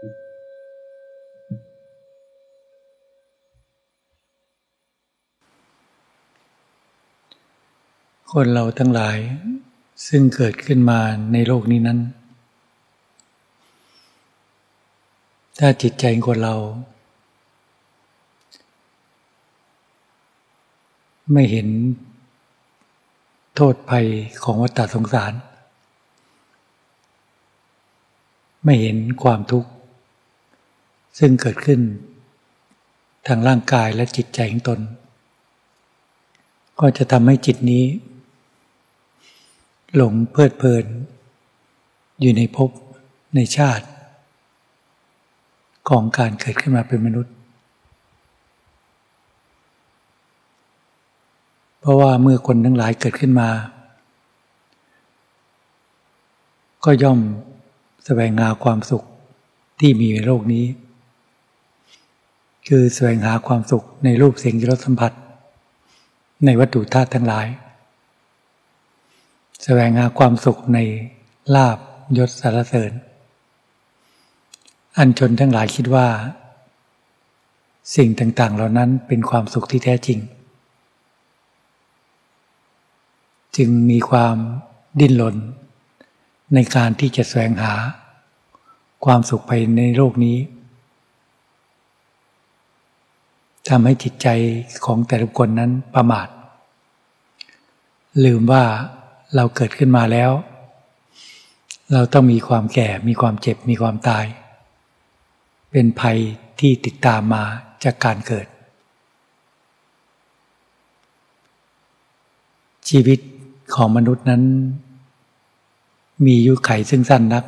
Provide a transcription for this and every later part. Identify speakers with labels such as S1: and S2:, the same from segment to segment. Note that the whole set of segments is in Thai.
S1: คนเราทั้งหลายซึ่งเกิดขึ้นมาในโลกนี้นั้น ถ้าจิตใจคนเรา ไม่เห็นโทษภัยของวัฏสงสาร ไม่เห็นความทุกข์ ซึ่งเกิดขึ้น ทางร่างกายและจิตใจของตน ก็จะทำให้จิตนี้ หลงเพลิดเพลิน อยู่ในภพในชาติ ของการเกิดขึ้นมาเป็นมนุษย์ เพราะว่าเมื่อคนทั้งหลายเกิดขึ้นมา ก็ย่อมแสวงหาความสุขที่มีในโลกนี้ คือแสวงหาความสุขในรูปเสียงรสสัมผัส ในวัตถุธาตุทั้งหลาย แสวงหาความสุขในลาบยศสารเสริญ อันชนทั้งหลายคิดว่า สิ่งต่างๆ เหล่านั้นเป็นความสุขที่แท้จริง จึงมีความดิ้นรนในการที่จะแสวงหา ความสุขไปในโลกนี้ ทำให้จิตใจของแต่ละคนนั้นประมาท ลืมว่าเราเกิดขึ้นมาแล้ว เราต้องมีความแก่ มีความเจ็บ มีความตาย เป็นภัยที่ติดตามมาจากการเกิด ชีวิตของมนุษย์นั้น มีอายุไขซึ่งสั้นนัก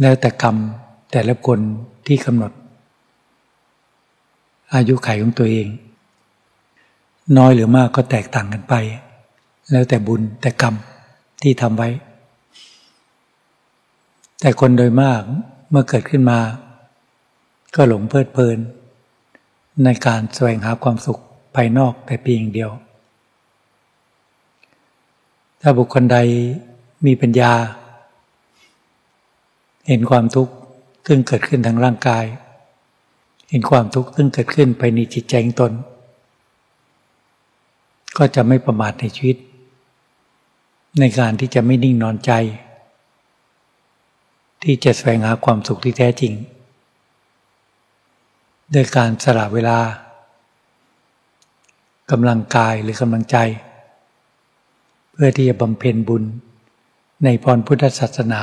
S1: แล้วแต่กรรมแต่ละคน ที่กำหนด อายุไขของตัวเอง น้อยหรือมากก็แตกต่างกันไป แล้วแต่บุญแต่กรรมที่ทำไว้ แต่คนโดยมากเมื่อเกิดขึ้นมา ก็หลงเพลิดเพลิน ในการแสวงหาความสุขภายนอกแต่เพียงเดียว ถ้าบุคคลใดมีปัญญา เห็นความทุกข์ ซึ่งเกิดขึ้นทางร่างกาย เห็นความทุกข์ซึ่งเกิดขึ้นไปในจิตใจของตน ก็จะไม่ประมาทในชีวิต ในการที่จะไม่นิ่งนอนใจ ที่จะแสวงหาความสุขที่แท้จริงด้วยการสละเวลากำลังกายหรือกำลังใจ เพื่อที่จะบำเพ็ญบุญในพรพุทธศาสนา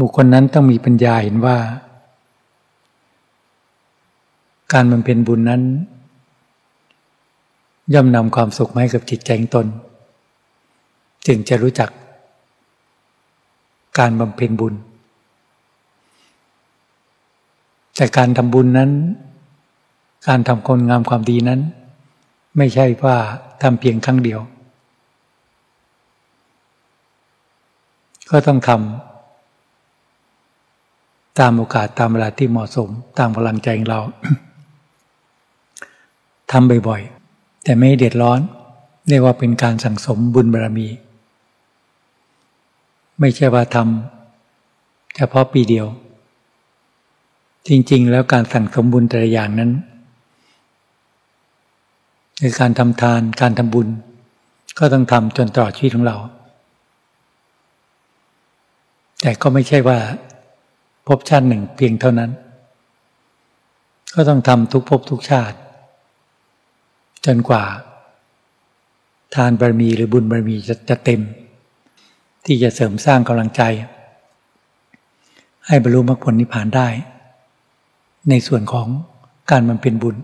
S1: บุคคลนั้นต้องมีปัญญาเห็นว่า การบำเพ็ญบุญนั้น ย่อมนำความสุขมาให้กับจิตใจงตน จึงจะรู้จัก การบำเพ็ญบุญ แต่การทำบุญนั้น การทำคนงามความดีนั้น ไม่ใช่ว่าทำเพียงครั้งเดียว ก็ต้องทำ ตามโอกาสตามเวลาที่เหมาะสม ตามพลังใจของเราทำบ่อยๆ แต่ไม่เดือดร้อน เรียกว่าเป็นการสั่งสมบุญบารรมี ไม่ใช่ว่าทำเฉพาะปีเดียว จริงๆ แล้วการสั่งสมบุญแต่ละอย่างนั้นคือการทำทานการทำบุญ ก็ต้องทำจนตลอดชีวิตของเรา แต่ก็ไม่ใช่ว่า พบชาติหนึ่งเพียงเท่านั้น ก็ต้องทำทุกภพทุกชาติ จนกว่า ทานบารมีหรือบุญบารมีจะจะเต็ม ที่จะเสริมสร้างกำลังใจ ให้บรรลุมรรคผลนิพพานได้ ในส่วนของการมันเป็นบุญ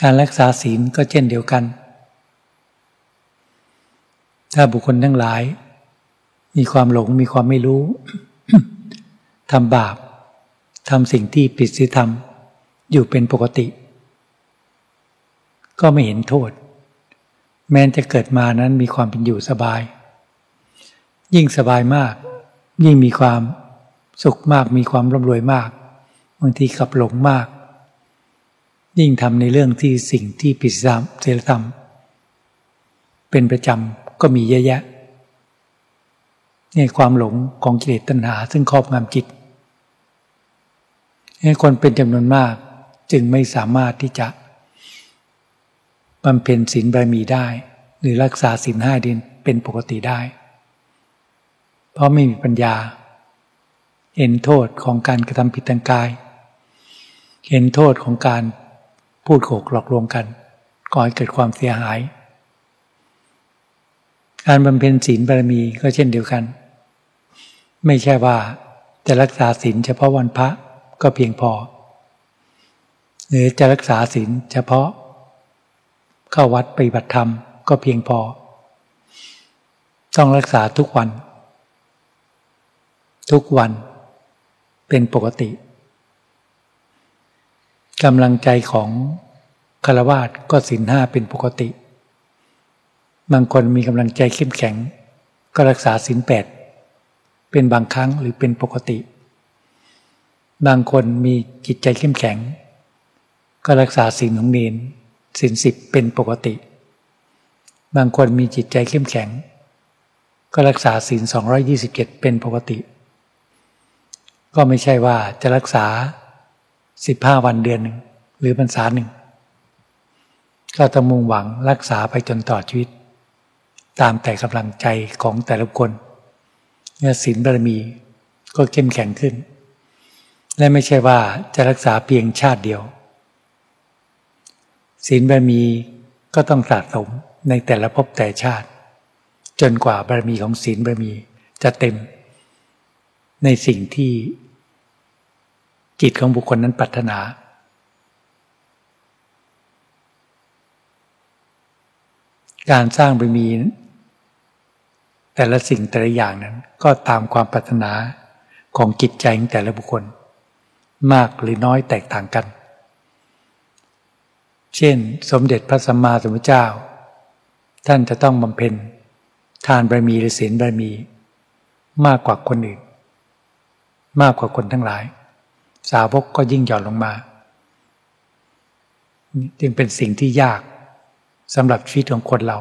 S1: การรักษาศีลก็เช่นเดียวกัน ถ้าบุคคลทั้งหลาย มีความหลงมีความไม่รู้ทำบาปทำสิ่งที่ผิดศีลธรรม อยู่เป็นปกติ ก็ไม่เห็นโทษ แม้จะเกิดมานั้นมีความเป็นอยู่สบาย ยิ่งสบายมาก ยิ่งมีความสุขมากมีความร่ำรวยมากบางทีขับหลงมาก ยิ่งทำในเรื่องที่สิ่งที่ผิดศีลธรรมเป็นประจำก็มีเยอะแยะ นี่ความหลงของกิเลสตัณหา ซึ่งครอบงำจิตให้คนเป็นจำนวนมากจึงไม่สามารถที่จะบำเพ็ญศีลบารมีได้ หรือรักษาศีลห้าดินเป็นปกติได้ เพราะไม่มีปัญญา เห็นโทษของการกระทำผิดทางกาย เห็นโทษของการพูดโขกหลอกลวงกันก่อให้เกิดความเสียหาย การบำเพ็ญศีลบารมีก็เช่นเดียวกัน ไม่ใช่ว่าจะรักษาศีลเฉพาะวันพระก็เพียงพอ หรือจะรักษาศีลเฉพาะ เข้าวัดปฏิบัติธรรมก็เพียงพอ ต้องรักษาทุกวัน ทุกวันเป็นปกติกำลังใจของคารวาสก็สินห้าเป็นปกติ บางคนมีกำลังใจเข้มแข็ง ก็รักษาสินแปด เป็นบางครั้งหรือเป็นปกติ บางคนมีจิตใจเข้มแข็ง ก็รักษาสินของเนนสินสิบเป็นปกติ บางคนมีจิตใจเข้มแข็ง ก็รักษาสินสองยี่สิบเจ็ดเป็นปกติ ก็ไม่ใช่ว่าจะรักษาสิบห้าวันเดือนหนึ่งหรือพรรษาหนึ่งก็ต้องมุ่งหวังรักษาไปจนต่อชีวิต ตามแต่กำลังใจของแต่ละคน เนื้อศีลบารมีก็เข้มแข็งขึ้น และไม่ใช่ว่าจะรักษาเพียงชาติเดียว ศีลบารมีก็ต้องสะสมในแต่ละภพแต่ชาติ จนกว่าบารมีของศีลบารมีจะเต็ม ในสิ่งที่จิตของบุคคลนั้นปรารถนาการสร้างบารมี แต่ละสิ่งแต่ละอย่างนั้น ก็ตามความปรารถนาของจิตใจของแต่ละบุคคล มากหรือน้อยแตกต่างกัน เช่น สมเด็จพระสัมมาสัมพุทธเจ้า ท่านจะต้องบำเพ็ญ ทานบารมีหรือศีลบารมี มากกว่าคนอื่น มากกว่าคนทั้งหลาย สาวกก็ยิ่งหย่อนลงมา จึงเป็นสิ่งที่ยากสำหรับชีวิตของคนเรา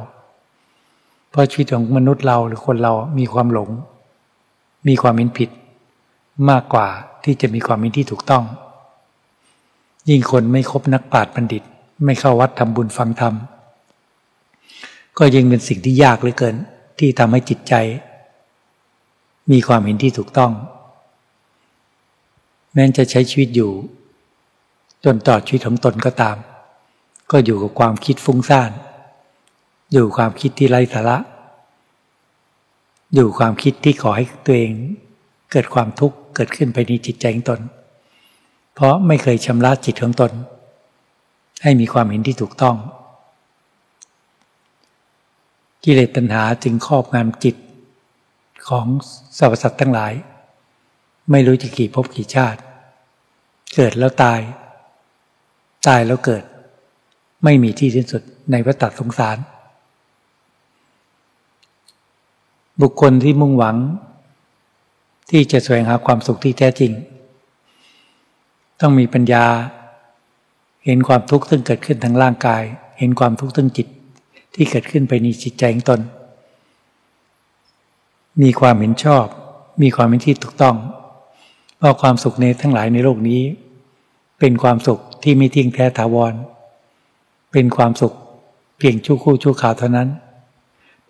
S1: เพราะชีวิตของมนุษย์เราหรือคนเรามีความหลง มีความมินผิด มากกว่าที่จะมีความมินที่ถูกต้อง ยิ่งคนไม่คบนักปราชญ์บัณฑิต ไม่เข้าวัดทำบุญฟังธรรม ก็ยิ่งเป็นสิ่งที่ยากเหลือเกิน ที่ทำให้จิตใจ มีความเห็นที่ถูกต้อง แม้จะใช้ชีวิตอยู่ จนต่อชีวิตของตนก็ตาม ก็อยู่กับความคิดฟุ้งซ่าน อยู่ความคิดที่ไร้สาระ อยู่ความคิดที่ขอให้ตัวเอง เกิดความทุกข์เกิดขึ้นไปในจิตใจของตน เพราะไม่เคยชำระจิตของตน ให้มีความเห็นที่ถูกต้อง กิเลสตัณหาจึงครอบงำจิตของสรรพสัตว์ทั้งหลาย ไม่รู้จะกี่ภพกี่ชาติ เกิดแล้วตาย ตายแล้วเกิด ไม่มีที่สิ้นสุดในวัฏสงสาร บุคคลที่มุ่งหวัง ที่จะแสวงหาความสุขที่แท้จริง ต้องมีปัญญา เห็นความทุกข์ซึ่งเกิดขึ้นทางร่างกาย เห็นความทุกข์ซึ่งจิตที่เกิดขึ้นไปในจิตใจของตน มีความเห็นชอบ มีความเห็นที่ถูกต้องว่าความสุขในทั้งหลายในโลกนี้ เป็นความสุขที่ไม่เทิ้งแท้ถาวร เป็นความสุขเพียงชั่วคู่ชั่วข่าวเท่านั้น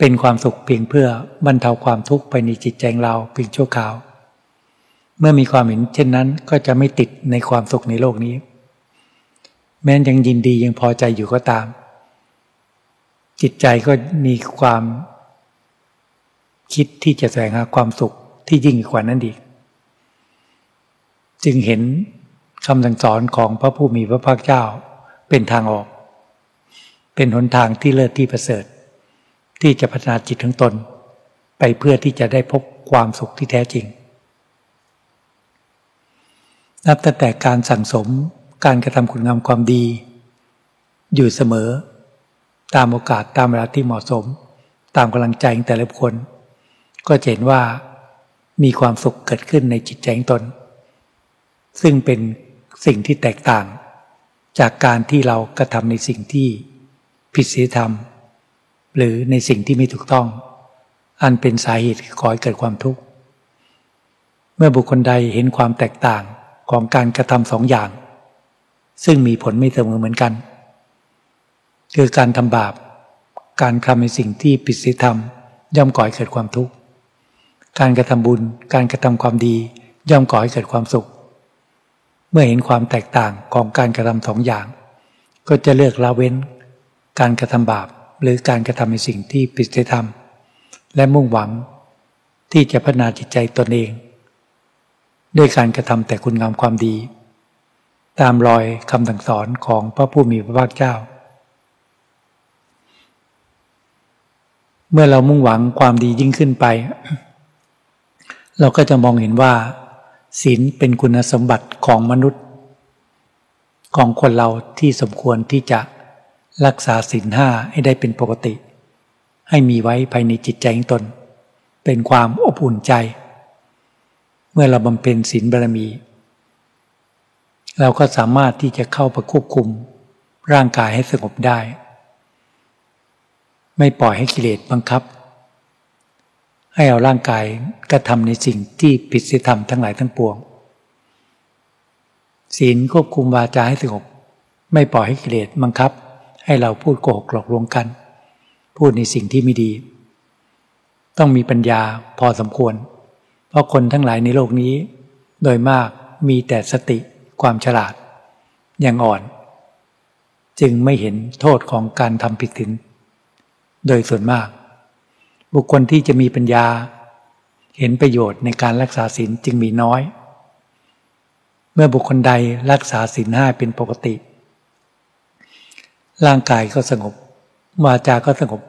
S1: เป็นความสุขเพียงเพื่อบรรเทาความทุกข์ไปในจิตใจเราเพียงชั่วข่าว เมื่อมีความเห็นเช่นนั้นก็จะไม่ติดในความสุขในโลกนี้ แม้ยังยินดียังพอใจอยู่ก็ตาม จิตใจก็มีความคิดที่จะแสวงหาความสุขที่ยิ่งกว่านั้นอีก จึงเห็นคำสั่งสอนของพระผู้มีพระภาคเจ้าเป็นทางออก เป็นหนทางที่เลิศที่ประเสริฐ ที่จะพัฒนาจิตทั้งตน ไปเพื่อที่จะได้พบความสุขที่แท้จริง นับตั้งแต่การสั่งสมการกระทำคุณงามความดี อยู่เสมอ ตามโอกาสตามเวลาที่เหมาะสม ตามกำลังใจของแต่ละคน ก็เห็นว่ามีความสุขเกิดขึ้นในจิตใจของตน ซึ่งเป็นสิ่งที่แตกต่าง จากการที่เรากระทำในสิ่งที่ผิดศีลธรรม หรือในสิ่งที่ไม่ถูกต้อง อันเป็นสาเหตุก่อให้เกิดความทุกข์ เมื่อบุคคลใดเห็นความแตกต่างของการกระทำสองอย่าง ซึ่งมีผลไม่เสมอเหมือนกัน คือการทำบาป การทำในสิ่งที่ผิดศีลธรรม ย่อมก่อให้เกิดความทุกข์ การกระทำบุญ การกระทำความดี ย่อมก่อให้เกิดความสุข เมื่อเห็นความแตกต่างของการกระทำสองอย่าง ก็จะเลือกละเว้น การกระทำบาป หรือการกระทำในสิ่งที่ผิดศีลธรรม และมุ่งหวังที่จะพัฒนาจิตใจตนเอง ด้วยการกระทำแต่คุณงามความดี ตามรอยคำสั่งสอนของพระผู้มีพระภาคเจ้า เมื่อเรามุ่งหวังความดียิ่งขึ้นไป เราก็จะมองเห็นว่าศีลเป็นคุณสมบัติของมนุษย์ ของคนเราที่สมควรที่จะ รักษาศีลห้าให้ได้เป็นปกติ ให้มีไว้ภายในจิตใจของตน เป็นความอบอุ่นใจ เมื่อเราบำเพ็ญศีลบารมี เราก็สามารถที่จะเข้าไปควบคุมร่างกายให้สงบได้ ไม่ปล่อยให้กิเลสบังคับ ให้เอาร่างกายกระทำในสิ่งที่ผิดศีลธรรมทั้งหลายทั้งปวง ศีลควบคุมวาจาให้สงบ ไม่ปล่อยให้กิเลสบังคับ ให้เราพูดโกหกหลอกลวงกัน พูดในสิ่งที่ไม่ดี ต้องมีปัญญาพอสมควร เพราะคนทั้งหลายในโลกนี้ โดยมากมีแต่สติความฉลาด ยังอ่อน จึงไม่เห็นโทษของการทำผิดศีลโดยส่วนมาก บุคคลที่จะมีปัญญา เห็นประโยชน์ในการรักษาศีลจึงมีน้อย เมื่อบุคคลใดรักษาศีลห้าเป็นปกติ ร่างกายก็สงบวาจาก็สงบ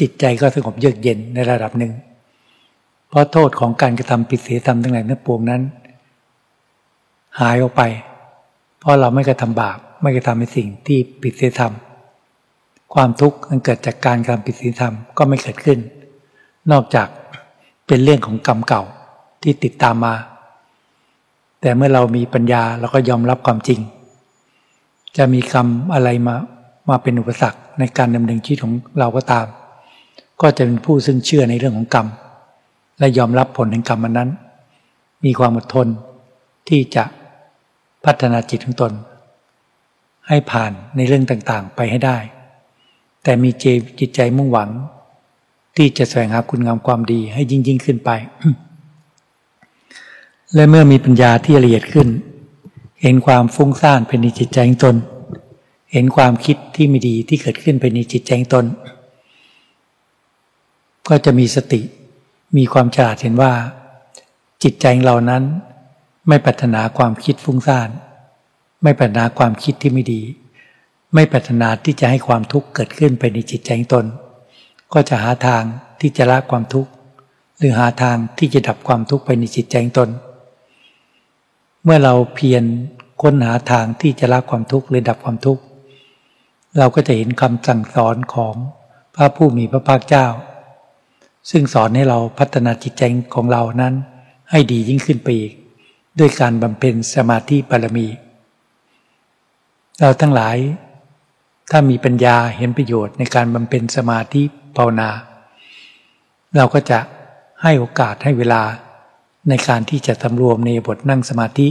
S1: จิตใจก็สงบเยือกเย็นในระดับหนึ่ง เพราะโทษของการกระทำผิดศีลธรรมทั้งหลายทั้งปวงนั้น หายออกไป เพราะเราไม่กระทำบาปไม่กระทำในสิ่งที่ผิดศีลธรรม ความทุกข์มันเกิดจากการกระทำผิดศีลธรรมก็ไม่เกิดขึ้น นอกจากเป็นเรื่องของกรรมเก่าที่ติดตามมา แต่เมื่อเรามีปัญญาเราก็ยอมรับความจริง จะมีกรรมอะไรมา มาเป็นอุปสรรคในการดำเนินชีวิตของเราก็ตาม ก็จะเป็นผู้ซึ่งเชื่อในเรื่องของกรรม และยอมรับผลแห่งกรรมมันั้น มีความอดทนที่จะพัฒนาจิตของตน ให้ผ่านในเรื่องต่างๆ ไปให้ได้ แต่มีเจจิตใจมุ่งหวัง ที่จะแสวงหาคุณงามความดีให้ยิ่งยิ่งขึ้นไป และเมื่อมีปัญญาที่ละเอียดขึ้น เห็นความฟุ้งซ่านเป็นในจิตใจของตน เห็นความคิดที่ไม่ดีที่เกิดขึ้นไปในจิตใจตน ก็จะมีสติมีความฉลาดเห็นว่า จิตใจเรานั้น ไม่ปรารถนาความคิดฟุ้งซ่าน ไม่ปรารถนาความคิดที่ไม่ดี ไม่ปรารถนาที่จะให้ความทุกข์เกิดขึ้นไปในจิตใจตน ก็จะหาทางที่จะละความทุกข์หรือหาทางที่จะดับความทุกข์ไปในจิตใจตน เมื่อเราเพียรค้นหาทางที่จะละความทุกข์หรือดับความทุกข์ เราก็จะเห็นคำสั่งสอนของพระผู้มีพระภาคเจ้า ซึ่งสอนให้เราพัฒนาจิตใจของเรานั้น ให้ดียิ่งขึ้นไปอีก ด้วยการบำเพ็ญสมาธิบารมี เราทั้งหลาย ถ้ามีปัญญาเห็นประโยชน์ในการบำเพ็ญสมาธิภาวนา เราก็จะให้โอกาสให้เวลาในการที่จะสำรวมในบทนั่งสมาธิ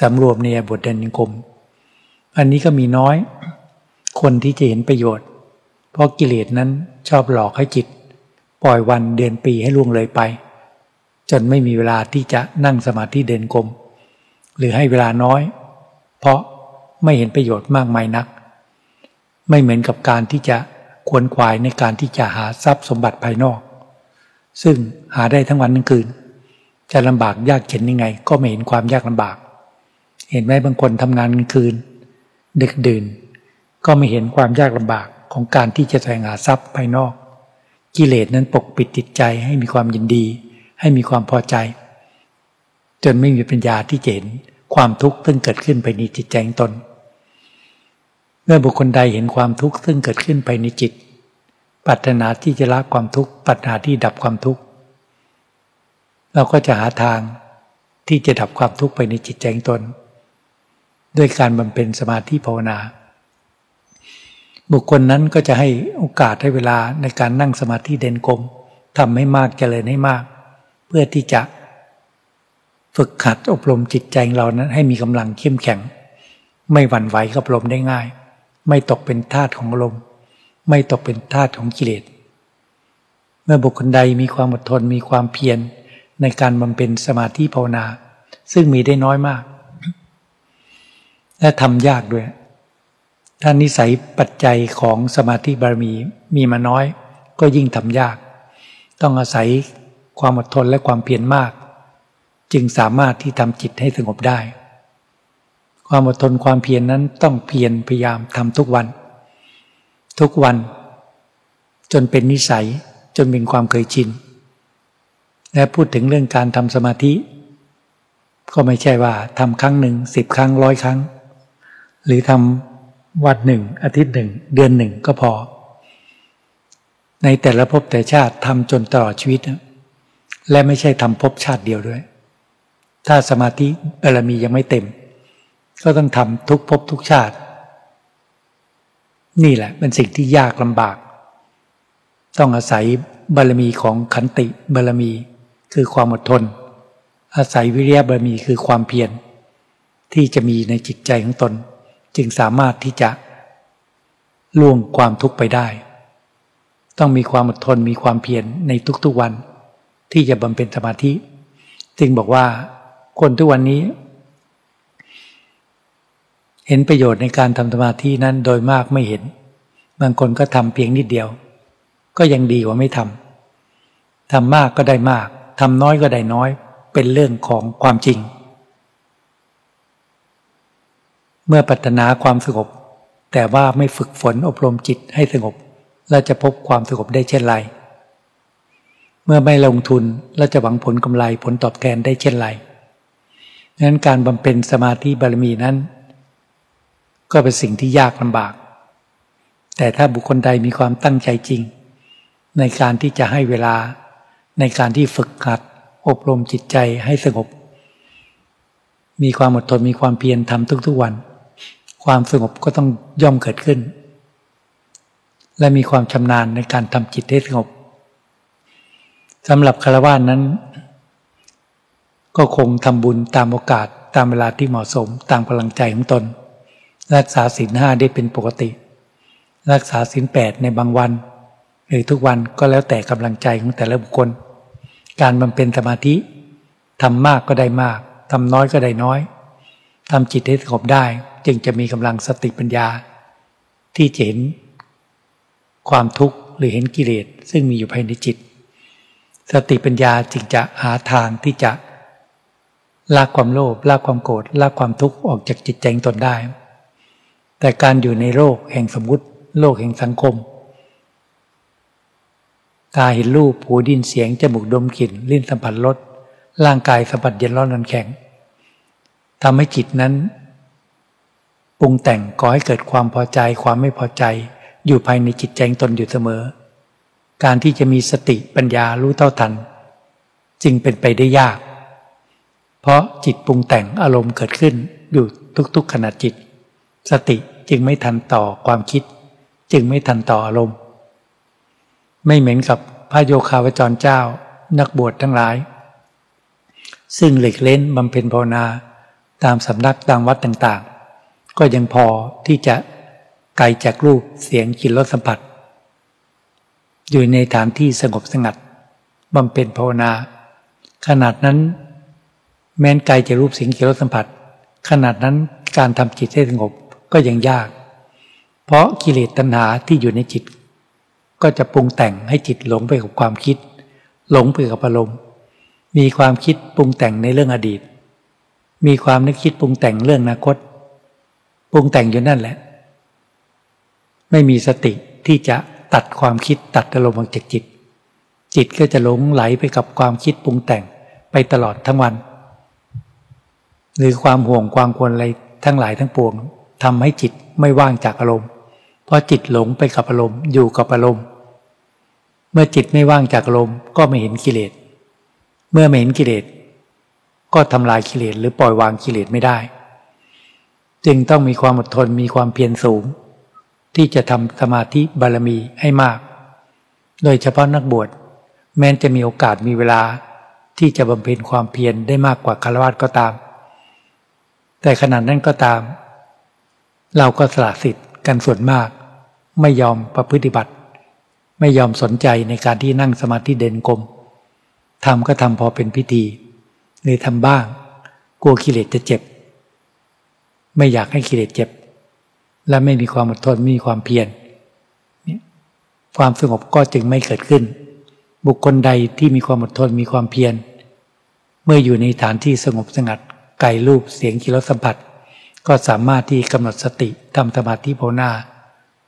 S1: สำรวมในบทเดินยงกรมอันนี้ก็มีน้อย คนที่จะเห็นประโยชน์ เพราะกิเลสนั้นชอบหลอกให้จิต ปล่อยวันเดือนปีให้ล่วงเลยไป จนไม่มีเวลาที่จะนั่งสมาธิเดินกลม หรือให้เวลาน้อย เพราะไม่เห็นประโยชน์มากมายนัก ไม่เหมือนกับการที่จะควนควายในการที่จะหาทรัพย์สมบัติภายนอก ซึ่งหาได้ทั้งวันทั้งคืน จะลำบากยากเข็นยังไง ก็ไม่เห็นความยากลำบาก เห็นไหมบางคนทำงานกลางคืน ดึกดื่น ก็ไม่เห็นความยากลำบากของการที่จะแสวงหาทรัพย์ภายนอก กิเลสนั้นปกปิดจิตใจให้มีความยินดี ให้มีความพอใจ จนไม่มีปัญญาที่เห็นความทุกข์ซึ่งเกิดขึ้นไปในจิตใจตน เมื่อบุคคลใดเห็นความทุกข์ซึ่งเกิดขึ้นไปในจิตปรารถนาที่จะละความทุกข์ปรารถนาที่ดับความทุกข์เราก็จะหาทางที่จะดับความทุกข์ไปในจิตใจตน ด้วยการบำเพ็ญสมาธิภาวนา บุคคลนั้นก็จะให้โอกาสให้เวลาในการนั่งสมาธิเด่นกลมทำให้มากเจริญให้มาก เพื่อที่จะฝึกขัดอบรมจิตใจเรานั้น ให้มีกำลังเข้มแข็ง ไม่หวั่นไหวกับลมได้ง่าย ไม่ตกเป็นทาสของลม ไม่ตกเป็นทาสของกิเลสเมื่อบุคคลใดมีความอดทนมีความเพียรในการบำเพ็ญสมาธิภาวนา ซึ่งมีได้น้อยมาก และทำยากด้วย ถ้านิสัยปัจจัยของสมาธิบารมีมีมาน้อย ก็ยิ่งทำยาก ต้องอาศัยความอดทนและความเพียรมาก จึงสามารถที่ทำจิตให้สงบได้ ความอดทนความเพียรนนั้นต้องเพียรพยายามทำทุกวัน ทุกวัน จนเป็นนิสัยจนเป็นความเคยชิน และพูดถึงเรื่องการทำสมาธิ ก็ไม่ใช่ว่าทำครั้งหนึ่งสิบครั้งร้อยครั้ง หรือทำ วันหนึ่ง อาทิตย์หนึ่ง เดือนหนึ่งก็พอ ในแต่ละภพแต่ชาติทำจนตลอดชีวิตและไม่ใช่ทำภพชาติเดียวด้วย ถ้าสมาธิบารมียังไม่เต็ม ก็ต้องทำทุกภพทุกชาติ นี่แหละเป็นสิ่งที่ยากลำบาก ต้องอาศัยบารมีของขันติบารมีคือความอดทน อาศัยวิริยะบารมีคือความเพียรที่จะมีในจิตใจของตน จึงสามารถที่จะล่วงความทุกข์ไปได้ ต้องมีความอดทนมีความเพียรในทุกๆวัน ที่จะบำเพ็ญสมาธิ จึงบอกว่าคนทุกวันนี้ เห็นประโยชน์ในการทำสมาธินั้นโดยมากไม่เห็น บางคนก็ทำเพียงนิดเดียว ก็ยังดีกว่าไม่ทำทำมากก็ได้มากทำน้อยก็ได้น้อย เป็นเรื่องของความจริง เมื่อปัฒนาความสงบ แต่ว่าไม่ฝึกฝนอบรมจิตให้สงบเราจะพบความสงบได้เช่นไร เมื่อไม่ลงทุนเราจะหวังผลกำไรผลตอบแทนได้เช่นไรนั้นการบำเพ็ญสมาธิบารมีนั้น ก็เป็นสิ่งที่ยากลำบาก แต่ถ้าบุคคลใดมีความตั้งใจจริง ในการที่จะให้เวลาในการที่ฝึกหัด อบรมจิตใจให้สงบ มีความอดทนมีความเพียรทำทุกๆวัน ความสงบก็ต้องย่อมเกิดขึ้น และมีความชำนาญในการทำจิตให้สงบสำหรับคารวะนั้น ก็คงทำบุญตามโอกาสตามเวลาที่เหมาะสมตามพลังใจของตน รักษาศีลห้าได้เป็นปกติ รักษาศีลแปดในบางวัน หรือทุกวันก็แล้วแต่กำลังใจของแต่ละบุคคล การบำเพ็ญสมาธิทำมากก็ได้มากทำน้อยก็ได้น้อยทำจิตให้สงบได้ จึงจะมีกำลังสติปัญญา ที่เห็นความทุกข์หรือเห็นกิเลสซึ่งมีอยู่ภายในจิต สติปัญญาจึงจะหาทางที่จะลากความโลภลากความโกรธลากความทุกข์ออกจากจิตใจตนได้ แต่การอยู่ในโลกแห่งสมมติโลกแห่งสังคม ตาเห็นรูปหูดินเสียงจมูกดมกลิ่นลิ้นสัมผัสรสร่างกายสัมผัสเย็นร้อนนันแข็งทำให้จิตนั้น รุงแต่งก่อให้เกิดความพอใจความไม่พอใจ อยู่ภายในจิตใจตนอยู่เสมอ การที่จะมีสติปัญญารู้เท่าทัน จึงเป็นไปได้ยาก เพราะจิตปรุงแต่งอารมณ์เกิดขึ้นอยู่ทุกๆขณะจิต สติจึงไม่ทันต่อความคิด จึงไม่ทันต่ออารมณ์ ไม่เหมือนกับพระโยคาวจรเจ้า นักบวชทั้งหลาย ซึ่งเหล็กเล่นบำเพ็ญภาวนาตามสำนักตามวัดต่างๆ ก็ยังพอที่จะไกลจากรูปเสียงกลิ่นรสสัมผัส อยู่ในฐานที่สงบสงัดบำเพ็ญภาวนา ขนาดนั้น แม้นไกลจากรูปเสียงกลิ่นรสสัมผัส ขนาดนั้นการทำจิตให้สงบก็ยังยาก เพราะกิเลสตัณหาที่อยู่ในจิต ก็จะปรุงแต่งให้จิตหลงไปกับความคิด หลงไปกับอารมณ์มีความคิดปรุงแต่งในเรื่องอดีต มีความนึกคิดปรุงแต่งเรื่องอนาคต ปรุงแต่งอยู่นั่นแหละ ไม่มีสติที่จะตัดความคิดตัดอารมณ์ออกจากจิต จิตก็จะหลงไหลไปกับความคิดปรุงแต่งไปตลอดทั้งวัน หรือความห่วงความควรอะไรทั้งหลายทั้งปวงทำให้จิตไม่ว่างจากอารมณ์ เพราะจิตหลงไปกับอารมณ์อยู่กับอารมณ์ เมื่อจิตไม่ว่างจากลมณ์ก็ไม่เห็นกิเลส เมื่อไม่เห็นกิเลส ก็ทำลายกิเลสหรือปล่อยวางกิเลสไม่ได้ จึงต้องมีความอดทนมีความเพียรสูง ที่จะทำสมาธิบารมีให้มาก โดยเฉพาะนักบวชแม้จะมีโอกาสมีเวลาที่จะบำเพ็ญความเพียรได้มากกว่าคารวะก็ตาม แต่ขนาดนั้นก็ตาม เราก็สละสิทธิ์กันส่วนมาก ไม่ยอมประพฤติบัติ ไม่ยอมสนใจในการที่นั่งสมาธิเด่นกลมทำก็ทำพอเป็นพิธีเลยทำบ้าง กลัวกิเลสจะเจ็บ ไม่อยากให้กิเลสเจ็บ และไม่มีความอดทนไม่มีความเพียรความสงบก็จึงไม่เกิดขึ้น บุคคลใดที่มีความอดทนมีความเพียร เมื่ออยู่ในฐานที่สงบสงัดไกลรูปเสียงกิรสัมผัส ก็สามารถที่กำหนดสติทำสมาธิภาวนา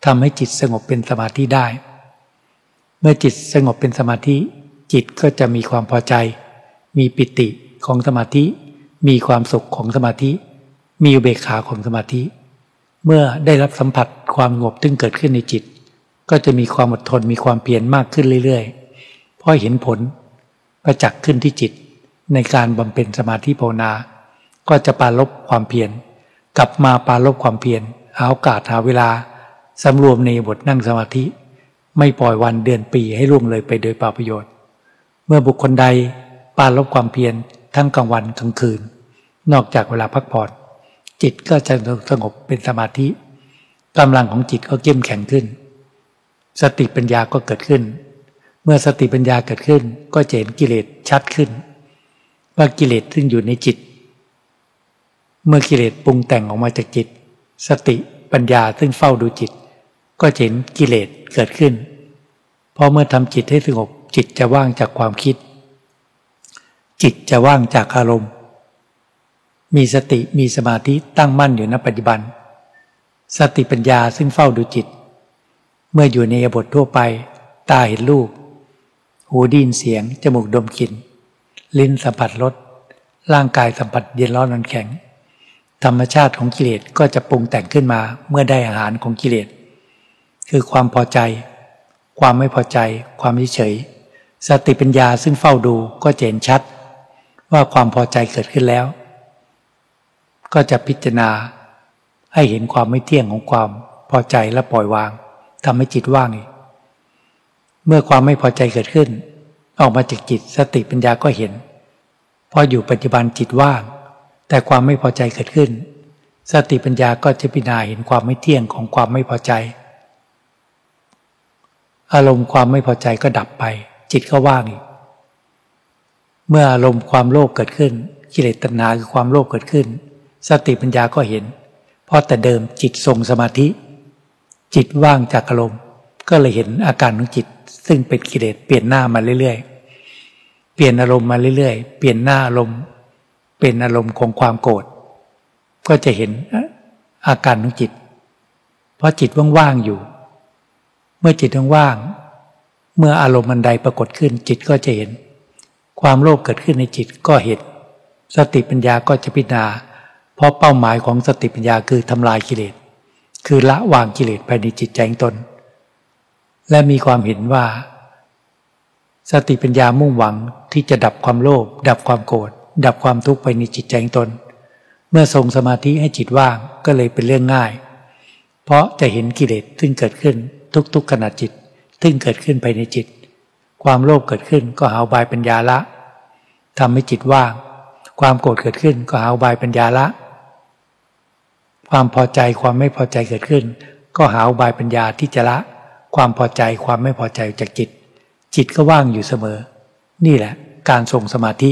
S1: ทำให้จิตสงบเป็นสมาธิได้ เมื่อจิตสงบเป็นสมาธิ จิตก็จะมีความพอใจ มีปิติของสมาธิ มีความสุขของสมาธิ มีอุเบกขาของสมาธิ เมื่อได้รับสัมผัสความสงบซึ่งเกิดขึ้นในจิต ก็จะมีความอดทนมีความเพียรมากขึ้นเรื่อยๆเพราะเห็นผลประจักษ์ขึ้นที่จิต ในการบำเพ็ญสมาธิภาวนา ก็จะปาลบความเพียรกลับมาปาลบความเพียรหาโอกาสหาเวลาสำรวมในบทนั่งสมาธิ ไม่ปล่อยวันเดือนปีให้ล่วงเลยไปโดยเปล่าประโยชน์ เมื่อบุคคลใดปาลบความเพียรทั้งกลางวันกลางคืน นอกจากเวลาพักผ่อน จิตก็จะสงบเป็นสมาธิกำลังของจิตก็เข้มแข็งขึ้น สติปัญญาก็เกิดขึ้น เมื่อสติปัญญาเกิดขึ้น ก็จะเห็นกิเลสชัดขึ้น ว่ากิเลสซึ่งอยู่ในจิต เมื่อกิเลสปรุงแต่งออกมาจากจิต สติปัญญาซึ่งเฝ้าดูจิต ก็เห็นกิเลสเกิดขึ้นพอเมื่อทำจิตให้สงบจิตจะว่างจากความคิด จิตจะว่างจากอารมณ์ มีสติมีสมาธิตั้งมั่นอยู่ณปัจจุบัน สติปัญญาซึ่งเฝ้าดูจิต เมื่ออยู่ในบททั่วไป ตาเห็นรูป หูดินเสียง จมูกดมกลิ่น ลิ้นสัมผัสรสร่างกายสัมผัสเย็นร้อนนอนแข็ง ธรรมชาติของกิเลสก็จะปรุงแต่งขึ้นมาเมื่อได้อาหารของกิเลส คือความพอใจ ความไม่พอใจ ความเฉย สติปัญญาซึ่งเฝ้าดูก็เจนชัด ว่าความพอใจเกิดขึ้นแล้ว ก็จะพิจารณา ให้เห็นความไม่เที่ยงของความพอใจและปล่อยวางทำให้จิตว่างอีกเมื่อความไม่พอใจเกิดขึ้น ออกมาจากจิตสติปัญญาก็เห็นพออยู่ปัจจุบันจิตว่าง แต่ความไม่พอใจเกิดขึ้น สติปัญญาก็จะพิจารณาเห็นความไม่เที่ยงของความไม่พอใจ อารมณ์ความไม่พอใจก็ดับไป จิตก็ว่างอีกเมื่ออารมณ์ความโลภเกิดขึ้นกิเลสตัณหาคือความโลภเกิดขึ้น สติปัญญาก็เห็น เพราะแต่เดิมจิตทรงสมาธิ จิตว่างจากอารมณ์ก็เลยเห็นอาการของจิต ซึ่งเป็นกิเลสเปลี่ยนหน้ามาเรื่อยๆ เปลี่ยนอารมณ์มาเรื่อยๆ เปลี่ยนหน้าอารมณ์เป็นอารมณ์ของความโกรธก็จะเห็นอาการของจิต เพราะจิตว่างๆอยู่ เมื่อจิตว่างๆเมื่ออารมณ์ันใดปรากฏขึ้นจิตก็จะเห็น ความโลภเกิดขึ้นในจิตก็เห็น สติปัญญาก็จะพิจารณา เพราะเป้าหมายของสติปัญญาคือทำลายกิเลส คือละวางกิเลสภายในจิตใจของตน และมีความเห็นว่า สติปัญญามุ่งหวังที่จะดับความโลภดับความโกรธดับความทุกข์ไปในจิตใจของตน เมื่อทรงสมาธิให้จิตว่างก็เลยเป็นเรื่องง่าย เพราะจะเห็นกิเลสซึ่งเกิดขึ้นทุกๆขณะจิต ซึ่งเกิดขึ้นภายในจิต ความโลภเกิดขึ้นก็หาบายปัญญาละทำให้จิตว่าง ความโกรธเกิดขึ้นก็หาบายปัญญาละ ความพอใจความไม่พอใจเกิดขึ้น ก็หาอุบายปัญญาที่จะละ ความพอใจความไม่พอใจจากจิต จิตก็ว่างอยู่เสมอ นี่แหละ การทรงสมาธิ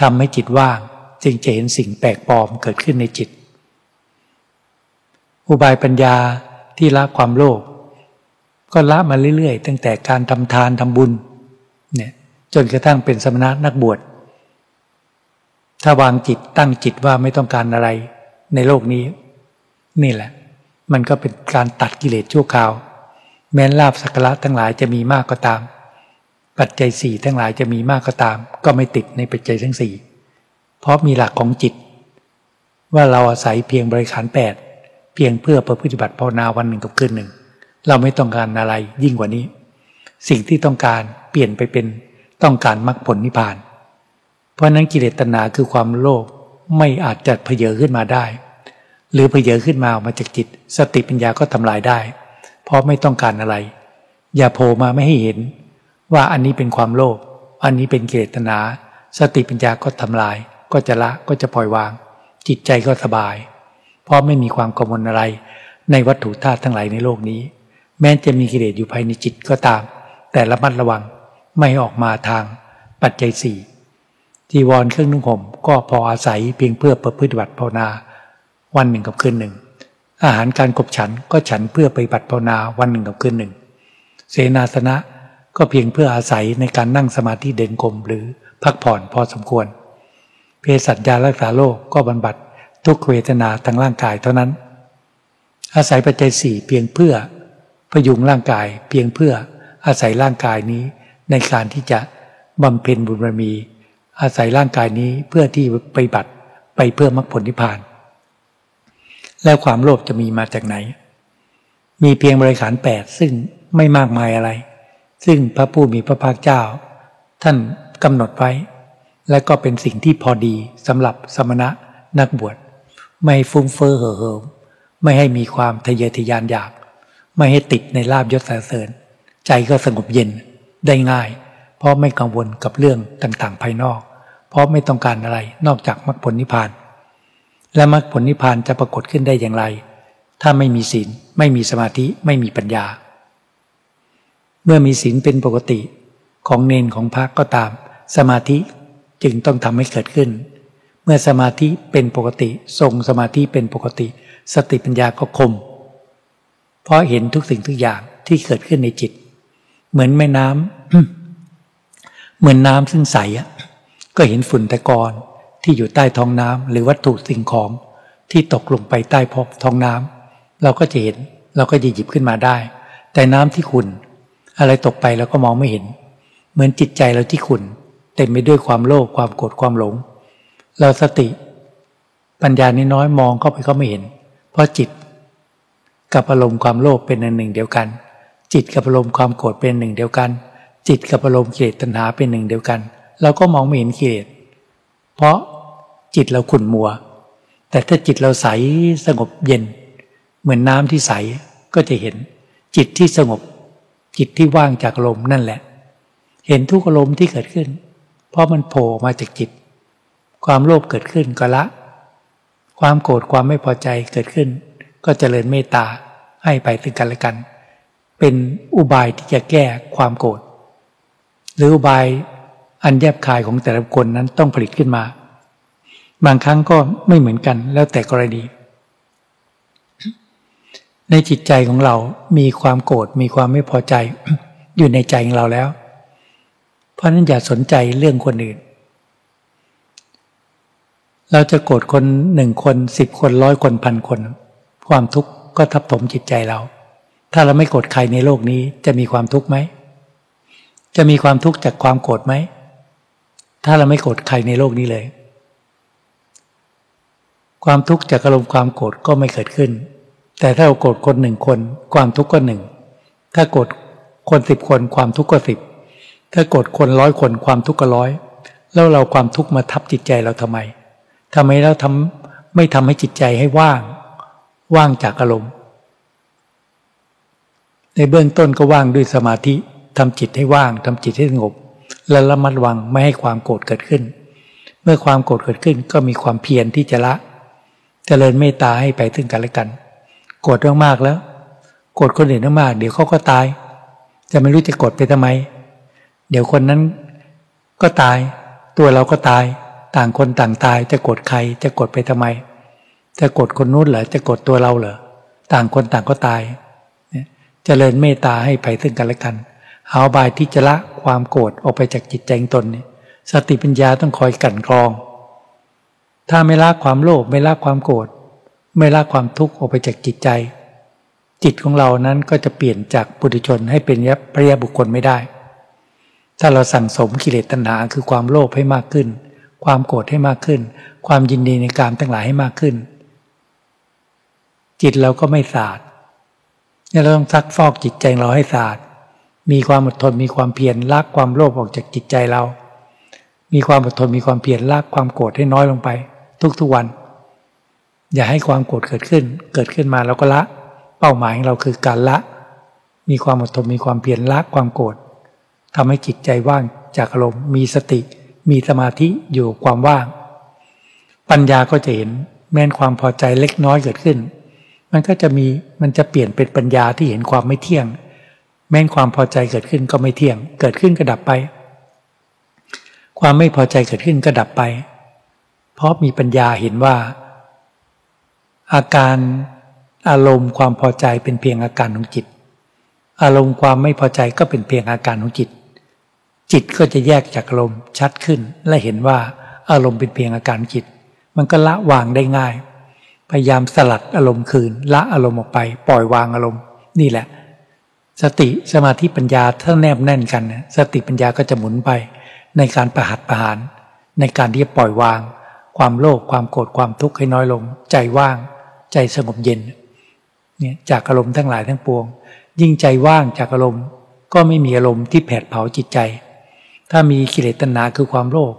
S1: ทำให้จิตว่าง จึงจะเห็นสิ่งแปลกปลอมเกิดขึ้นในจิต อุบายปัญญาที่ละความโลภก็ละมาเรื่อยๆ ตั้งแต่การทำทานทำบุญเนี่ยจนกระทั่งเป็นสมณะนักบวช ถ้าวางจิตตั้งจิตว่าไม่ต้องการอะไร ในโลกนี้ นี่แหละ มันก็เป็นการตัดกิเลสชั่วคราว แม้นลาบสักระทั้งหลายจะมีมากก็ตาม ปัจจัยสี่ทั้งหลายจะมีมากก็ตาม ก็ไม่ติดในปัจจัยทั้งสี่เพราะมีหลักของจิต ว่าเราอาศัยเพียงบริขารแปดเพียงเพื่อประพฤติบัติภาวนาวันหนึ่งกับคืนหนึ่ง เราไม่ต้องการอะไรยิ่งกว่านี้ สิ่งที่ต้องการเปลี่ยนไปเป็นต้องการมรรคผลนิพพาน เพราะนั้นกิเลสตัณหาคือความโลภ ไม่อาจจะเพเยอขึ้นมาได้ หรือเพเยอขึ้นมาออกมาจากจิต สติปัญญาก็ทำลายได้ เพราะไม่ต้องการอะไร อย่าโผล่มาไม่ให้เห็น ว่าอันนี้เป็นความโลภอันนี้เป็นเกตนา สติปัญญาก็ทำลาย ก็จะละก็จะปล่อยวาง จิตใจก็สบาย เพราะไม่มีความกังวลอะไร ในวัตถุธาตุทั้งหลายในโลกนี้ แม้จะมีกิเลสอยู่ภายในจิตก็ตาม แต่ระมัดระวังไม่ออกมาทางปัจจัยสี่ จีวรเครื่องนุ่งห่มก็พออาศัยเพียงเพื่อประพฤติบัติภาวนา วันหนึ่งกับคืนหนึ่ง อาหารการกบฉันก็ฉันเพื่อไปบัติภาวนาวันหนึ่งกับคืนหนึ่ง เสนาสนะก็เพียงเพื่ออาศัยในการนั่งสมาธิเด่นกลมหรือพักผ่อนพอสมควร เภสัชยารักษาโรคก็บรรบัดทุกเวทนาทางร่างกายเท่านั้น อาศัยปัจจัยสี่เพียงเพื่อพยุงร่างกายเพียงเพื่ออาศัยร่างกายนี้ในการที่จะบำเพ็ญบุญบารมี อาศัยร่างกายนี้เพื่อที่ไปบัติไปเพื่อมรรคผลนิพพาน แล้วความโลภจะมีมาจากไหน มีเพียงบริขารแปดซึ่งไม่มากมายอะไร ซึ่งพระผู้มีพระภาคเจ้า ท่านกำหนดไว้ และก็เป็นสิ่งที่พอดีสำหรับสมณะนักบวช ไม่ฟุ้งเฟ้อเห่อเหิมไม่ให้มีความทะเยอทะยานอยาก ไม่ให้ติดในลาบยศสรรเสริญ ใจก็สงบเย็นได้ง่าย เพราะไม่กังวลกับเรื่องต่างๆ ภายนอก ราะไม่ต้องการอะไรนอกจากมรรคผลนิพพาน และมรรคผลนิพพานจะปรากฏขึ้นได้อย่างไร ถ้าไม่มีศีล ไม่มีสมาธิไม่มีปัญญา เมื่อมีศีลเป็นปกติของเนนของพระก็ตาม สมาธิจึงต้องทำให้เกิดขึ้น เมื่อสมาธิเป็นปกติ ทรงสมาธิเป็นปกติ สติปัญญาก็คม เพราะเห็นทุกสิ่งทุกอย่างที่เกิดขึ้นในจิต เหมือนแม่น้ำเหมือนน้ำซึ่งใสอะ ก็เห็นฝุ่นตะกอนที่อยู่ใต้ท้องน้ำหรือวัตถุสิ่งของที่ตกลงไปใต้พบท้องน้ำเราก็จะเห็นเราก็จะหยิบขึ้นมาได้ แต่น้ำที่ขุ่นอะไรตกไปเราก็มองไม่เห็น เหมือนจิตใจเราที่ขุ่นเต็มไปด้วยความโลภความโกรธความหลง เราสติ ปัญญาน้น้อยมองเข้าไปก็ไม่เห็น เพราะจิต กับอารมณ์ความโลภเป็นอันหนึ่งเดียวกัน จิตกับอารมณ์ความโกรธเป็นหนึ่งเดียวกัน จิตกับอารมณ์เกลียดตัณหาเป็นหนึ่งเดียวกัน เราก็มองไม่เห็นเกลียดเพราะจิตเราขุ่นมัว แต่ถ้าจิตเราใสสงบเย็น เหมือนน้ำที่ใสก็จะเห็น จิตที่สงบ จิตที่ว่างจากอารมนั่นแหละ เห็นทุกอารมณ์ที่เกิดขึ้น เพราะมันโผล่มาจากจิต ความโลภเกิดขึ้นก็ละ ความโกรธความไม่พอใจเกิดขึ้น ก็เจริญเมตตาให้ไปถึงกันและกัน เป็นอุบายที่จะแก้ความโกรธหรืออุบาย อันแยบคายของแต่ละคนนั้นต้องผลิตขึ้นมา บางครั้งก็ไม่เหมือนกันแล้วแต่กรณี ในจิตใจของเรา มีความโกรธ มีความไม่พอใจ อยู่ในใจของเราแล้ว เพราะนั้นอย่าสนใจเรื่องคนอื่น เราจะโกรธคนหนึ่งคนสิบคนร้อยคนพันคน ความทุกข์ก็ทับถมจิตใจเรา ถ้าเราไม่โกรธใครในโลกนี้จะมีความทุกข์ไหม จะมีความทุกข์จากความโกรธไหม ถ้าเราไม่โกรธใครในโลกนี้เลย ความทุกข์จากอารมณ์ความโกรธก็ไม่เกิดขึ้น แต่ถ้าเราโกรธคนหนึ่งคน ความทุกข์ก็หนึ่ง ถ้าโกรธคนสิบคนความทุกข์ก็สิบ ถ้าโกรธคนร้อยคนความทุกข์ก็ร้อย แล้วเราความทุกข์มาทับจิตใจเราทำไมทำไมเราทำไม่ทำให้จิตใจให้ว่าง ว่างจากอารมณ์ ในเบื้องต้นก็ว่างด้วยสมาธิทำจิตให้ว่างทำจิตให้สงบ และระมัดระวังไม่ให้ความโกรธเกิดขึ้น เมื่อความโกรธเกิดขึ้นก็มีความเพียรที่จะละจะเจริญเมตตาให้ไปถึงกันและกัน โกรธมากๆแล้ว โกรธคนอื่นมากเดี๋ยวเขาก็ตาย จะไม่รู้จะโกรธไปทำไม เดี๋ยวคนนั้นก็ตาย ตัวเราก็ตาย ต่างคนต่างตาย จะโกรธใคร จะโกรธไปทำไม จะโกรธคนนู้นเหรอจะโกรธตัวเราเหรอต่างคนต่างก็ตายเจริญเมตตาให้ไปซึ่งกันและกัน หาบายที่จะละความโกรธออกไปจากจิตใจตนเนี่ยสติปัญญาต้องคอยกั่นกรอง ถ้าไม่ละความโลภไม่ละความโกรธไม่ละความทุกข์ออกไปจากจิตใจ จิตของเรานั้นก็จะเปลี่ยนจากปุถุชนให้เป็นยัพระยาบุคคลไม่ได้ ถ้าเราสั่งสมกิเลสตัณหาคือความโลภให้มากขึ้น ความโกรธให้มากขึ้น ความยินดีในการทั้งหลายให้มากขึ้น จิตเราก็ไม่สะอาดเนี่ยเราต้องซักฟอกจิตใจเราให้สะอาด มีความอดทนมีความเพียรลากความโลภออกจากจิตใจเรา มีความอดทนมีความเพียรลากความโกรธให้น้อยลงไป ทุกๆวัน อย่าให้ความโกรธเกิดขึ้น เกิดขึ้นมาแล้วก็ละ เป้าหมายของเราคือการละ มีความอดทนมีความเพียรละความโกรธทำให้จิตใจว่างจากอารมณ์มีสติ มีสมาธิอยู่ความว่าง ปัญญาก็จะเห็นแม้นความพอใจเล็กน้อยเกิดขึ้น มันก็จะมีมันจะเปลี่ยนเป็นปัญญาที่เห็นความไม่เที่ยง แม้นความพอใจเกิดขึ้นก็ไม่เที่ยง เกิดขึ้นก็ดับไป ความไม่พอใจเกิดขึ้นก็ดับไป เพราะมีปัญญาเห็นว่า อาการอารมณ์ความพอใจเป็นเพียงอาการของจิต อารมณ์ความไม่พอใจก็เป็นเพียงอาการของจิต จิตก็จะแยกจากอารมณ์ชัดขึ้น และเห็นว่าอารมณ์เป็นเพียงอาการจิต มันก็ละวางได้ง่าย พยายามสลัดอารมณ์คืน ละอารมณ์ออกไป ปล่อยวางอารมณ์ นี่แหละ สติสมาธิปัญญาถ้าแนบแน่นกัน สติปัญญาก็จะหมุนไป ในการประหัตประหาร ในการที่จะปล่อยวาง ความโลภความโกรธความทุกข์ให้น้อยลง ใจว่าง ใจสงบเย็นเนี่ยจากอารมณ์ทั้งหลายทั้งปวง ยิ่งใจว่างจากอารมณ์ ก็ไม่มีอารมณ์ที่แผดเผาจิตใจ ถ้ามีกิเลสตัณหาคือความโลภ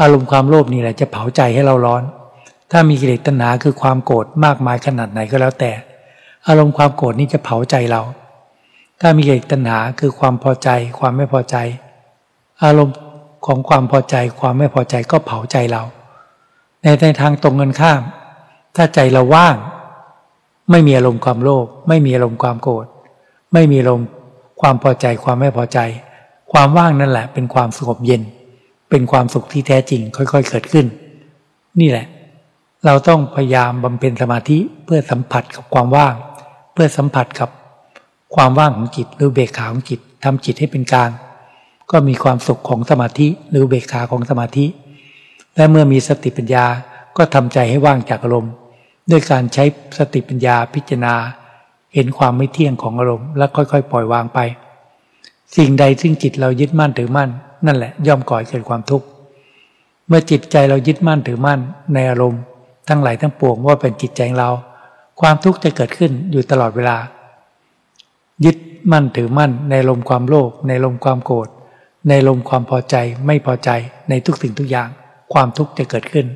S1: อารมณ์ความโลภนี่แหละจะเผาใจให้เราร้อน ถ้ามีกิเลสตัณหาคือความโกรธมากมายขนาดไหนก็แล้วแต่ อารมณ์ความโกรธนี่จะเผาใจเรา ถ้ามีกิเลสตัณหาคือความพอใจ ความไม่พอใจ อารมณ์ของความพอใจ ความไม่พอใจก็เผาใจเรา ในในทางตรงกันข้าม ถ้าใจเราว่าง ไม่มีอารมณ์ความโลภไม่มีอารมณ์ความโกรธไม่มีอารมณ์ความพอใจความไม่พอใจ ความว่างนั่นแหละ เป็นความสงบเย็น เป็นความสุขที่แท้จริง ค่อยๆเกิดขึ้น นี่แหละ เราต้องพยายามบำเพ็ญสมาธิเพื่อสัมผัสกับความว่าง เพื่อสัมผัสกับ ความว่างของจิตหรือเบกขาของจิตทำจิตให้เป็นกลาง ก็มีความสุขของสมาธิหรือเบกขาของสมาธิ และเมื่อมีสติปัญญาก็ทำใจให้ว่างจากอารมณ์ ด้วยการใช้สติปัญญาพิจารณา เห็นความไม่เที่ยงของอารมณ์และค่อยๆ ปล่อยวางไป สิ่งใดซึ่งจิตเรายึดมั่นถือมั่น นั่นแหละย่อมก่อให้เกิดความทุกข์เมื่อจิตใจเรายึดมั่นถือมั่นในอารมณ์ ทั้งหลายทั้งปวงว่าเป็นจิตใจของเรา ความทุกข์จะเกิดขึ้นอยู่ตลอดเวลา ยึดมั่นถือมั่นในลมความโลภในลมความโกรธในลมความพอใจไม่พอใจในทุกสิ่งทุกอย่าง ความทุกข์จะเกิดขึ้น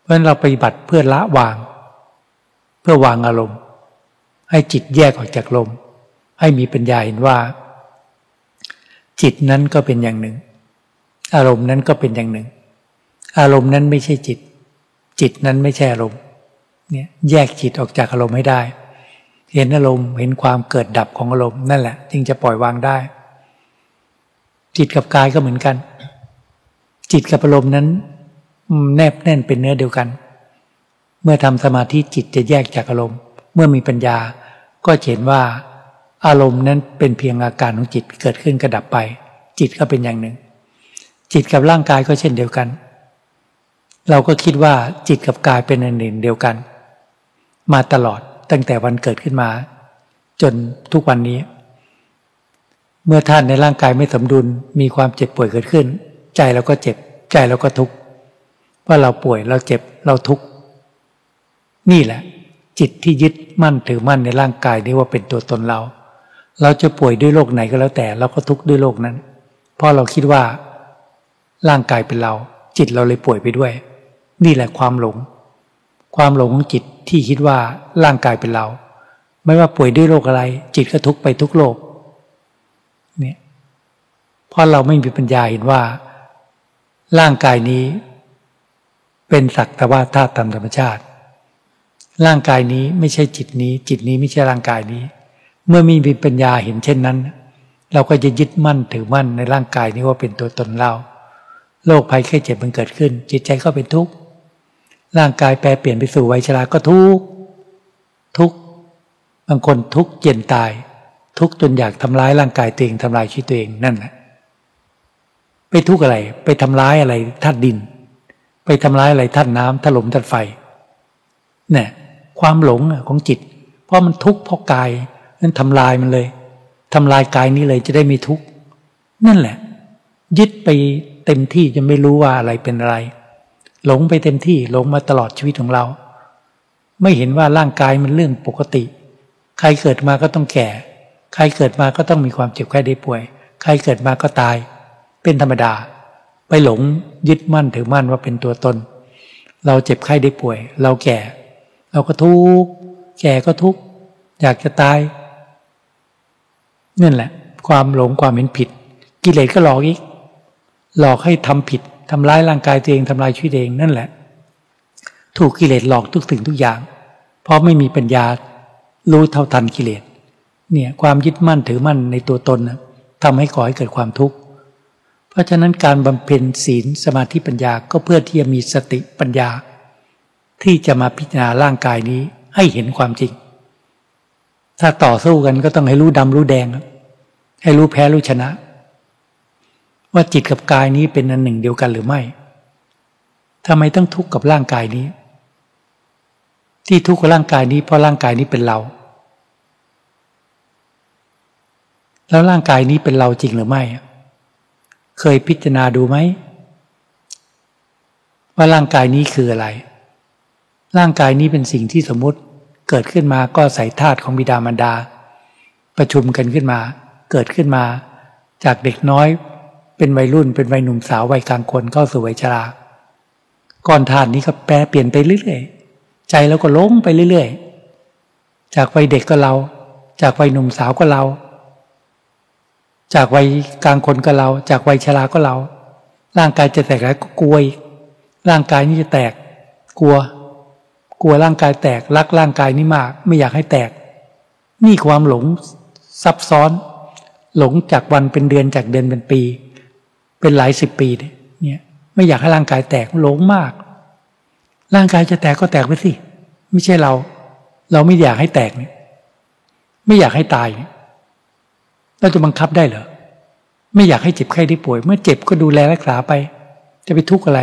S1: เพราะฉะนั้นเราปฏิบัติเพื่อละวาง เพื่อวางอารมณ์ ให้จิตแยกออกจากลม ให้มีปัญญาเห็นว่า จิตนั้นก็เป็นอย่างหนึ่ง อารมณ์นั้นก็เป็นอย่างหนึ่ง อารมณ์นั้นไม่ใช่จิต จิตนั้นไม่ใช่อารมณ์เนี่ยแยกจิตออกจากอารมณ์ให้ได้ เห็นอารมณ์เห็นความเกิดดับของอารมณ์นั่นแหละจึงจะปล่อยวางได้ จิตกับกายก็เหมือนกัน จิตกับอารมณ์นั้น แนบแน่นเป็นเนื้อเดียวกัน เมื่อทำสมาธิจิตจะแยกจากอารมณ์ เมื่อมีปัญญาก็เห็นว่า อารมณ์นั้นเป็นเพียงอาการของจิตเกิดขึ้นกระดับไป จิตก็เป็นอย่างหนึ่ง จิตกับร่างกายก็เช่นเดียวกัน เราก็คิดว่าจิตกับกายเป็นอันหนึ่งเดียวกัน มาตลอด ตั้งแต่วันเกิดขึ้นมา จนทุกวันนี้ เมื่อท่านในร่างกายไม่สมดุลมีความเจ็บป่วยเกิดขึ้น ใจเราก็เจ็บ ใจเราก็ทุกข์ว่าเราป่วยเราเจ็บเราทุกข์นี่แหละ จิตที่ยึดมั่นถือมั่นในร่างกายนี้ว่าเป็นตัวตนเรา เราจะป่วยด้วยโรคไหนก็แล้วแต่ เราก็ทุกข์ด้วยโรคนั้น เพราะเราคิดว่า ร่างกายเป็นเรา จิตเราเลยป่วยไปด้วย นี่แหละความหลง ความหลงของจิต ที่คิดว่าร่างกายเป็นเรา ไม่ว่าป่วยด้วยโรคอะไร จิตก็ทุกไปทุกโรคเนี่ยเพราะเราไม่มีปัญญาเห็นว่า ร่างกายนี้ เป็นสักแต่ว่าธาตุตามธรรมชาติ ร่างกายนี้ไม่ใช่จิตนี้ จิตนี้ไม่ใช่ร่างกายนี้ เมื่อมีปัญญาเห็นเช่นนั้น เราก็จะยึดมั่นถือมั่นในร่างกายนี้ว่าเป็นตัวตนเราโรคภัยแค่เจ็บมันเกิดขึ้น จิตใจก็เป็นทุกข์ ร่างกายแปรเปลี่ยนไปสู่วัยชราก็ทุกทุกบางคนทุกเย็นตาย ทุกจนอยากทำร้ายร่างกายตัวเองทำลายชีวิตตัวเองนั่นแหละไปทุกอะไร ไปทำร้ายอะไรธาตุดิน ไปทำร้ายอะไรธาตุน้ำถล่มธาตุไฟเนี่ยความหลงของจิต เพราะมันทุกข์เพราะกายนั้นทำลายมันเลยทำลายกายนี้เลยจะได้มีทุกข์นั่นแหละ ยึดไปเต็มที่จะไม่รู้ว่าอะไรเป็นอะไร หลงไปเต็มที่หลงมาตลอดชีวิตของเรา ไม่เห็นว่าร่างกายมันเรื่องปกติ ใครเกิดมาก็ต้องแก่ ใครเกิดมาก็ต้องมีความเจ็บไข้ได้ป่วย ใครเกิดมาก็ตาย เป็นธรรมดา ไปหลงยึดมั่นถือมั่นว่าเป็นตัวตน เราเจ็บไข้ได้ป่วย เราแก่ เราก็ทุกข์แก่ก็ทุกข์อยากจะตายนั่นแหละ ความหลงความเห็นผิด กิเลสก็หลอกอีก หลอกให้ทำผิด ทำร้ายร่างกายตัวเองทำลายชีวิตเองนั่นแหละ ถูกกิเลสหลอกทุกสิ่งทุกอย่าง เพราะไม่มีปัญญารู้เท่าทันกิเลสเนี่ยความยึดมั่นถือมั่นในตัวตนนะทำให้ก่อให้เกิดความทุกข์เพราะฉะนั้นการบำเพ็ญศีลสมาธิปัญญาก็เพื่อที่จะมีสติปัญญา ที่จะมาพิจารณาร่างกายนี้ให้เห็นความจริง ถ้าต่อสู้กันก็ต้องให้รู้ดำรู้แดง ให้รู้แพ้รู้ชนะ ว่าจิตกับกายนี้เป็นอันหนึ่งเดียวกันหรือไม่ทำไมต้องทุกข์กับร่างกายนี้ ที่ทุกข์กับร่างกายนี้เพราะร่างกายนี้เป็นเรา แล้วร่างกายนี้เป็นเราจริงหรือไม่ เคยพิจารณาดูไหม ว่าร่างกายนี้คืออะไร ร่างกายนี้เป็นสิ่งที่สมมติเกิดขึ้นมาก็ใส่ธาตุของบิดามารดา ประชุมกันขึ้นมา เกิดขึ้นมา จากเด็กน้อย เป็นวัยรุ่นเป็นวัยหนุ่มสาววัยกลางคนเข้าสู่วัยชราก่อนธาตุนี้ก็แปรเปลี่ยนไปเรื่อยๆใจแล้วก็ล้มไปเรื่อยๆ จากวัยเด็กก็เรา จากวัยหนุ่มสาวก็เรา จากวัยกลางคนก็เรา จากวัยชราก็เรา ร่างกายจะแตกแล้วก็กลัวร่างกายนี้จะแตก กลัว กลัวร่างกายแตกรักร่างกายนี้มาก ไม่อยากให้แตก นี่ความหลงซับซ้อน หลงจากวันเป็นเดือนจากเดือนเป็นปี เป็นหลายสิบปีเนี่ยไม่อยากให้ร่างกายแตกหลงมาก ร่างกายจะแตกก็แตกไปสิไม่ใช่เรา เราไม่อยากให้แตกเนี่ยไม่อยากให้ตายเนี่ยเราจะบังคับได้เหรอไม่อยากให้เจ็บไข้ได้ป่วย เมื่อเจ็บก็ดูแลรักษาไป จะไปทุกข์อะไร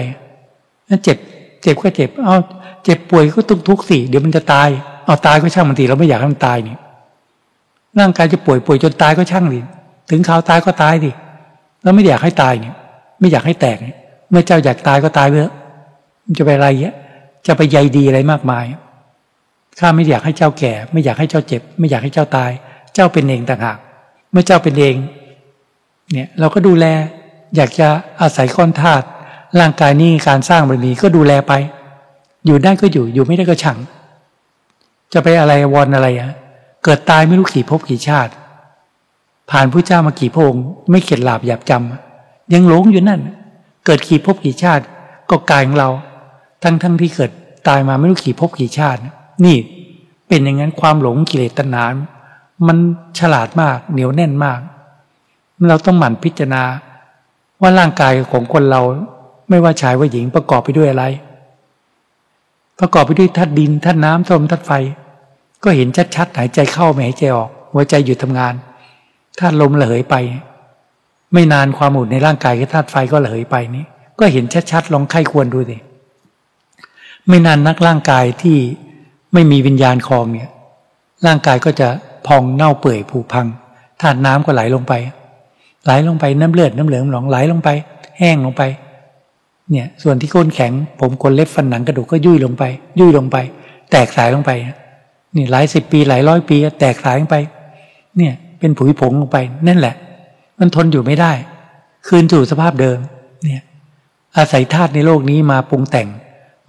S1: นั่นเจ็บ เจ็บก็เจ็บ เอาเจ็บป่วยก็ต้องทุกข์สิเดี๋ยวมันจะตาย เอาตายก็ช่างมันทีเราไม่อยากให้มันตายนี่ร่างกายจะป่วยป่วยจนตายก็ช่างดิถึงข่าวตายก็ตายดิ เราไม่อยากให้ตายเนี่ย ไม่อยากให้แตกเนี่ยเมื่อเจ้าอยากตายก็ตายไปเถอะมันจะไปอะไรเงี้ยจะไปใยดีอะไรมากมายข้าไม่อยากให้เจ้าแก่ ไม่อยากให้เจ้าเจ็บ ไม่อยากให้เจ้าตาย เจ้าเป็นเองต่างหากเมื่อเจ้าเป็นเอง เนี่ยเราก็ดูแล อยากจะอาศัยก้อนธาตุร่างกายนี้การสร้างบารมีก็ดูแลไป อยู่ได้ก็อยู่อยู่ไม่ได้ก็ฉังจะไปอะไรวอนอะไรอะเกิดตายไม่รู้กี่ภพกี่ชาติ ผ่านพระเจ้ามากี่พงค์ไม่เข็ดหลาบหยาบจำยังหลงอยู่นั่น เกิดกี่ภพกี่ชาติ ก็กายของเรา ทั้งทั้งที่เกิดตายมาไม่รู้กี่ภพกี่ชาติ นี่เป็นอย่างนั้นความหลงกิเลสตัณหา มันฉลาดมากเหนียวแน่นมาก เราต้องหมั่นพิจารณา ว่าร่างกายของคนเราไม่ว่าชายว่าหญิงประกอบไปด้วยอะไร ประกอบไปด้วยธาตุดินธาตุน้ำลมธาตุไฟ ก็เห็นชัดๆหายใจเข้าไม่หายใจออก หัวใจหยุดทำงาน ธาตุลมระเหยไป ไม่นานความอุ่นในร่างกายกับธาตุไฟก็ระเหยไปนี้ ก็เห็นชัดๆลองไข้ควรดูสิไม่นานนักร่างกายที่ไม่มีวิญญาณคลองเนี่ย ร่างกายก็จะพองเน่าเปื่อยผุพังธาตุน้ำก็ไหลลงไป ไหลลงไปน้ำเลือดน้ำเหลืองหลองไหลลงไป แห้งลงไป เนี่ย ส่วนที่ก้นแข็ง ผมคนเล็บฟันหนังกระดูกก็ยุ่ยลงไป ยุ่ยลงไป แตกสายลงไป นี่หลายสิบปีหลายร้อยปีแตกสายลงไป เนี่ย เป็นผุยผงลงไป นั่นแหละ มันทนอยู่ไม่ได้ คืนสู่สภาพเดิม เนี่ย อาศัยธาตุในโลกนี้มาปรุงแต่ง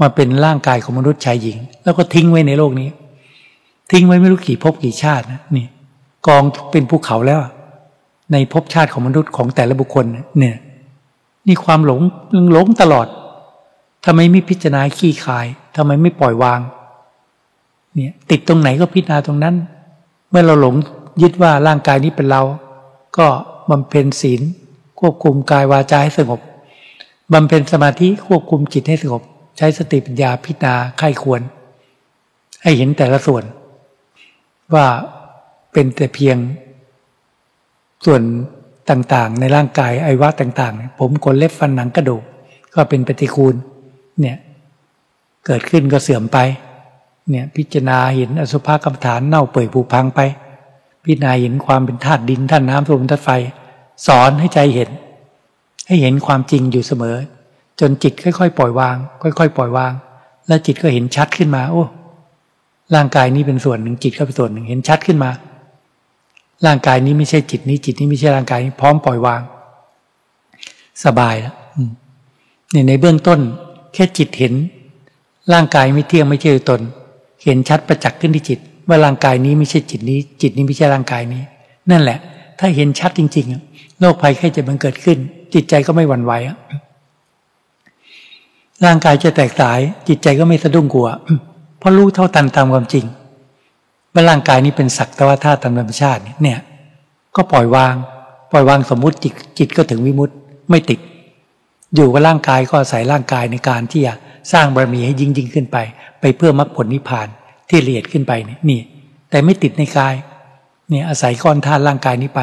S1: มาเป็นร่างกายของมนุษย์ชายหญิง แล้วก็ทิ้งไว้ในโลกนี้ ทิ้งไว้ไม่รู้กี่ภพกี่ชาตินะนี่กองเป็นภูเขาแล้ว ในภพชาติของมนุษย์ของแต่ละบุคคล เนี่ยนี่ความหลงหลงตลอดทำไมไม่พิจารณาขี้คายทำไมไม่ปล่อยวาง เนี่ย ติดตรงไหนก็พิจารณาตรงนั้น เมื่อเราหลง ยึดว่าร่างกายนี้เป็นเรา ก็บำเพ็ญศีล ควบคุมกายวาจาให้สงบบำเพ็ญสมาธิควบคุมจิตให้สงบ ใช้สติปัญญาพิจารณาไข้ควร ให้เห็นแต่ละส่วน ว่าเป็นแต่เพียง ส่วนต่างๆ ในร่างกายไอวะต่างๆ ผมขนเล็บฟันหนังกระดูก ก็เป็นปฏิคูลเนี่ยเกิดขึ้นก็เสื่อมไปเนี่ยพิจารณาเห็นอสุภกรรมฐานเน่าเปื่อยผุพังไป พิจารณาเห็นความเป็นธาตุดินธาตุน้ำลมธาตุไฟ สอนให้ใจเห็น ให้เห็นความจริงอยู่เสมอ จนจิตค่อยๆ ปล่อยวาง ค่อย ๆ ปล่อยวาง แล้วจิตก็เห็นชัดขึ้นมา โอ้ ร่างกายนี้เป็นส่วนหนึ่งจิตก็เป็นส่วนหนึ่งเห็นชัดขึ้นมา ร่างกายนี้ไม่ใช่จิตนี้จิตนี้ไม่ใช่ร่างกายนี้พร้อมปล่อยวาง สบายแล้วเนี่ยในเบื้องต้น แค่จิตเห็น ร่างกายไม่เที่ยงไม่ใช่ตน เห็นชัดประจักษ์ขึ้นที่จิต ว่าร่างกายนี้ไม่ใช่จิตนี้ จิตนี้ไม่ใช่ร่างกายนี้ นั่นแหละ ถ้าเห็นชัดจริงๆโรคภัยไข้เจ็บมันเกิดขึ้น จิตใจก็ไม่หวั่นไหวร่างกายจะแตกสาย จิตใจก็ไม่สะดุ้งกลัว เพราะรู้เท่าทันตามความจริงว่าร่างกายนี้เป็นสักแต่ว่าธาตุธรรมชาติเนี่ย ก็ปล่อยวาง ปล่อยวางสมมุติจิตจิตก็ถึงวิมุตต์ไม่ติด อยู่กับร่างกายก็อาศัยร่างกายในการที่จะสร้างบารมีให้ยิ่งยิ่งขึ้นไป ไปเพื่อมรรคผลนิพพาน ที่ละเอียดขึ้นไปนี่นี่ แต่ไม่ติดในกายเนี่ยอาศัยก้อนธาตุร่างกายนี้ไป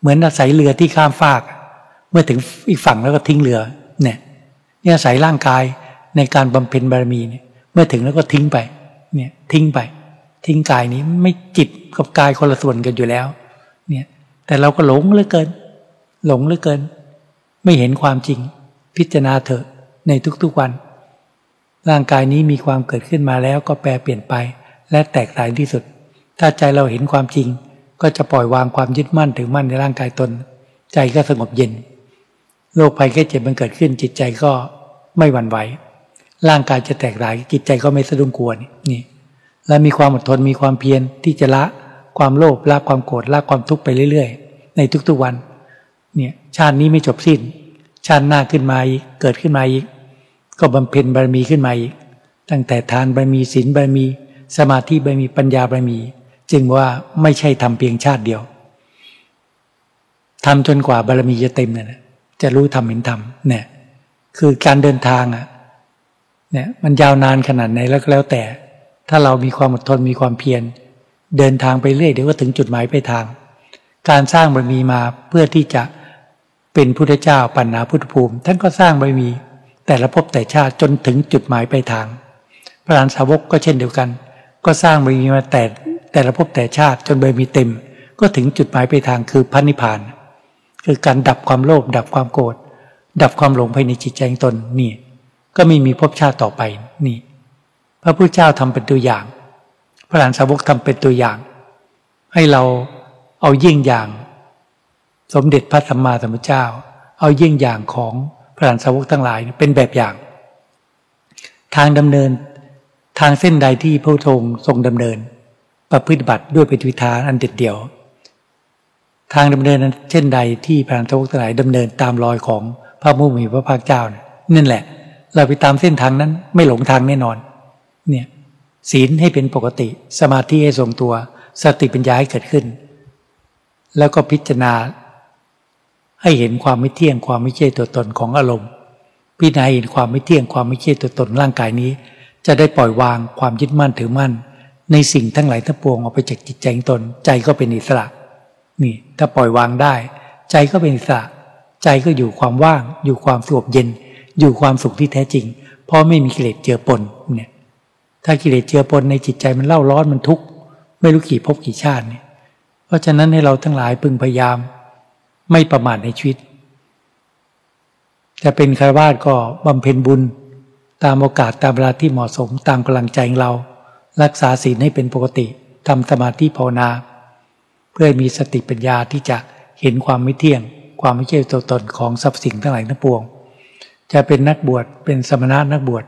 S1: เหมือนอาศัยเรือที่ข้ามฟาก เมื่อถึงอีกฝั่งแล้วก็ทิ้งเรือเนี่ยนี่อาศัยร่างกายในการบำเพ็ญบารมีเนี่ยเมื่อถึงแล้วก็ทิ้งไปเนี่ยทิ้งไป ทิ้งกายนี้ไม่จิตกับกายคนละส่วนกันอยู่แล้วเนี่ยแต่เราก็หลงเหลือเกิน หลงเหลือเกิน ไม่เห็นความจริง พิจารณาเถอะในทุกๆวัน ร่างกายนี้มีความเกิดขึ้นมาแล้วก็แปรเปลี่ยนไป และแตกต่างที่สุด ถ้าใจเราเห็นความจริง ก็จะปล่อยวางความยึดมั่นถือมั่นในร่างกายตน ใจก็สงบเย็น โรคภัยแค่เจ็บมันเกิดขึ้นจิตใจก็ไม่หวั่นไหว ร่างกายจะแตกหลายจิตใจก็ไม่สะดุ้งกลัวนี่ และมีความอดทนมีความเพียรที่จะละความโลภละความโกรธละความทุกข์ไปเรื่อยๆ ในทุกๆวัน เนี่ยชาตินี้ไม่จบสิ้น ชาติหน้าขึ้นมาอีกเกิดขึ้นมาอีก ก็บำเพ็ญบารมีขึ้นมาอีก ตั้งแต่ทานบารมีศีลบารมี สมาธิบารมีปัญญาบารมี จึงว่าไม่ใช่ทำเพียงชาติเดียวทำจนกว่าบารมีจะเต็มเนี่ยจะรู้ทำเห็นทำเนี่ย คือการเดินทางอะเนี่ยมันยาวนานขนาดไหนแล้วก็แล้วแต่ ถ้าเรามีความอดทนมีความเพียรเดินทางไปเรื่อยเดี๋ยวก็ถึงจุดหมายปลายทาง การสร้างบารมีมาเพื่อที่จะเป็นพุทธเจ้าปัญนาพุทธภูมิ ท่านก็สร้างบารมี แต่ละภพแต่ชาติจนถึงจุดหมายปลายทาง พระอรหันสาวกก็เช่นเดียวกัน ก็สร้างบารมีมาแต่แต่ละภพแต่ชาติจนบารมีเต็ม ก็ถึงจุดหมายปลายทางคือพระนิพพาน คือการดับความโลภดับความโกรธดับความหลงภายในจิตใจของตนนี่ ก็ไม่มีภพชาติต่อไปนี่ พระพุทธเจ้าทำเป็นตัวอย่าง พระหลานสาวกทำเป็นตัวอย่าง ให้เราเอาเยี่ยงอย่าง สมเด็จพระสัมมาสัมพุทธเจ้า เอาเยี่ยงอย่างของ พระหลานสาวกทั้งหลายเป็นแบบอย่าง ทางดำเนิน ทางเส้นใดที่พระทงทรงดำเนิน ประพฤติบัติด้วยปฏิวิธานอันเด็ดเดี่ยว ทางดำเนินนั้นเช่นใดที่พระนทวกทั้งหลายดำเนินตามรอยของพระมุมีพระภาคเจ้านั่นแหละ เราไปตามเส้นทางนั้นไม่หลงทางแน่นอน เนี่ยศีลให้เป็นปกติ สมาธิให้ทรงตัว สติปัญญาให้เกิดขึ้น แล้วก็พิจารณา ให้เห็นความไม่เที่ยงความไม่ใช่ตัวตนของอารมณ์ พิจารณาเห็นความไม่เที่ยงความไม่ใช่ตัวตนร่างกายนี้ จะได้ปล่อยวางความยึดมั่นถือมั่น ในสิ่งทั้งหลายทั้งปวงออกไปจากจิตใจตน ใจก็เป็นอิสระ นี่ ถ้าปล่อยวางได้ ใจก็เป็นอิสระ ใจก็อยู่ความว่าง อยู่ความสงบเย็น อยู่ความสุขที่แท้จริง เพราะไม่มีกิเลสเจือปนเนี่ยถ้ากิเลสเจือปนในจิตใจมันเล่าร้อนมันทุกข์ไม่รู้กี่ภพกี่ชาติเนี่ยเพราะฉะนั้นให้เราทั้งหลายพึงพยายาม ไม่ประมาทในชีวิต จะเป็นคารวาสก็บำเพ็ญบุญตามโอกาสตามเวลาที่เหมาะสมตามกำลังใจของเรา รักษาศีลให้เป็นปกติทำสมาธิภาวนา เพื่อมีสติปัญญาที่จะเห็นความไม่เที่ยง ความไม่ใช่ตัวตนของทรัพย์สินทั้งหลายทั้งปวง จะเป็นนักบวชเป็นสมณะนักบวช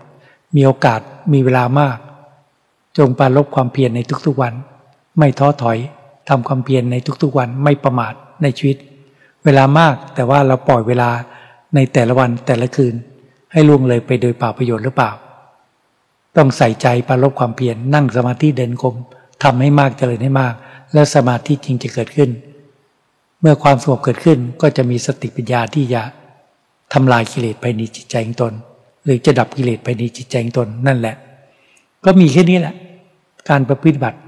S1: มีโอกาสมีเวลามาก จงปาลบความเพียรในทุกๆวัน ไม่ท้อถอยทำความเพียรในทุกๆวันไม่ประมาทในชีวิต เวลามากแต่ว่าเราปล่อยเวลาในแต่ละวันแต่ละคืน ให้ล่วงเลยไปโดยเปล่าประโยชน์หรือเปล่า ต้องใส่ใจปาลบความเพียรนั่งสมาธิเดินกรมทำให้มากเจริญให้มาก แล้วสมาธิจริงจะเกิดขึ้น เมื่อความสงบเกิดขึ้นก็จะมีสติปัญญาที่จะทำลายกิเลสภายในจิตใจของตน หรือจะดับกิเลสภายในจิตใจของตนนั่นแหละ ก็มีแค่นี้แหละ การประพฤติบัติ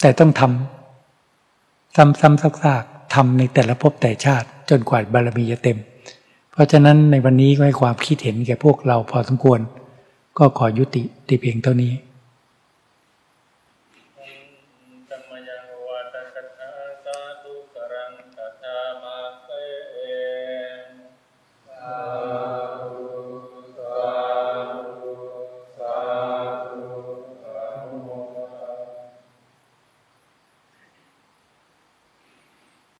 S1: แต่ต้องทำซ้ำๆซักๆ ทำในแต่ละภพแต่ชาติ จนกว่าบารมีจะเต็ม เพราะฉะนั้นในวันนี้ก็ให้ความคิดเห็นแก่พวกเราพอสมควร ก็ขอยุติทิเพียงเท่านี้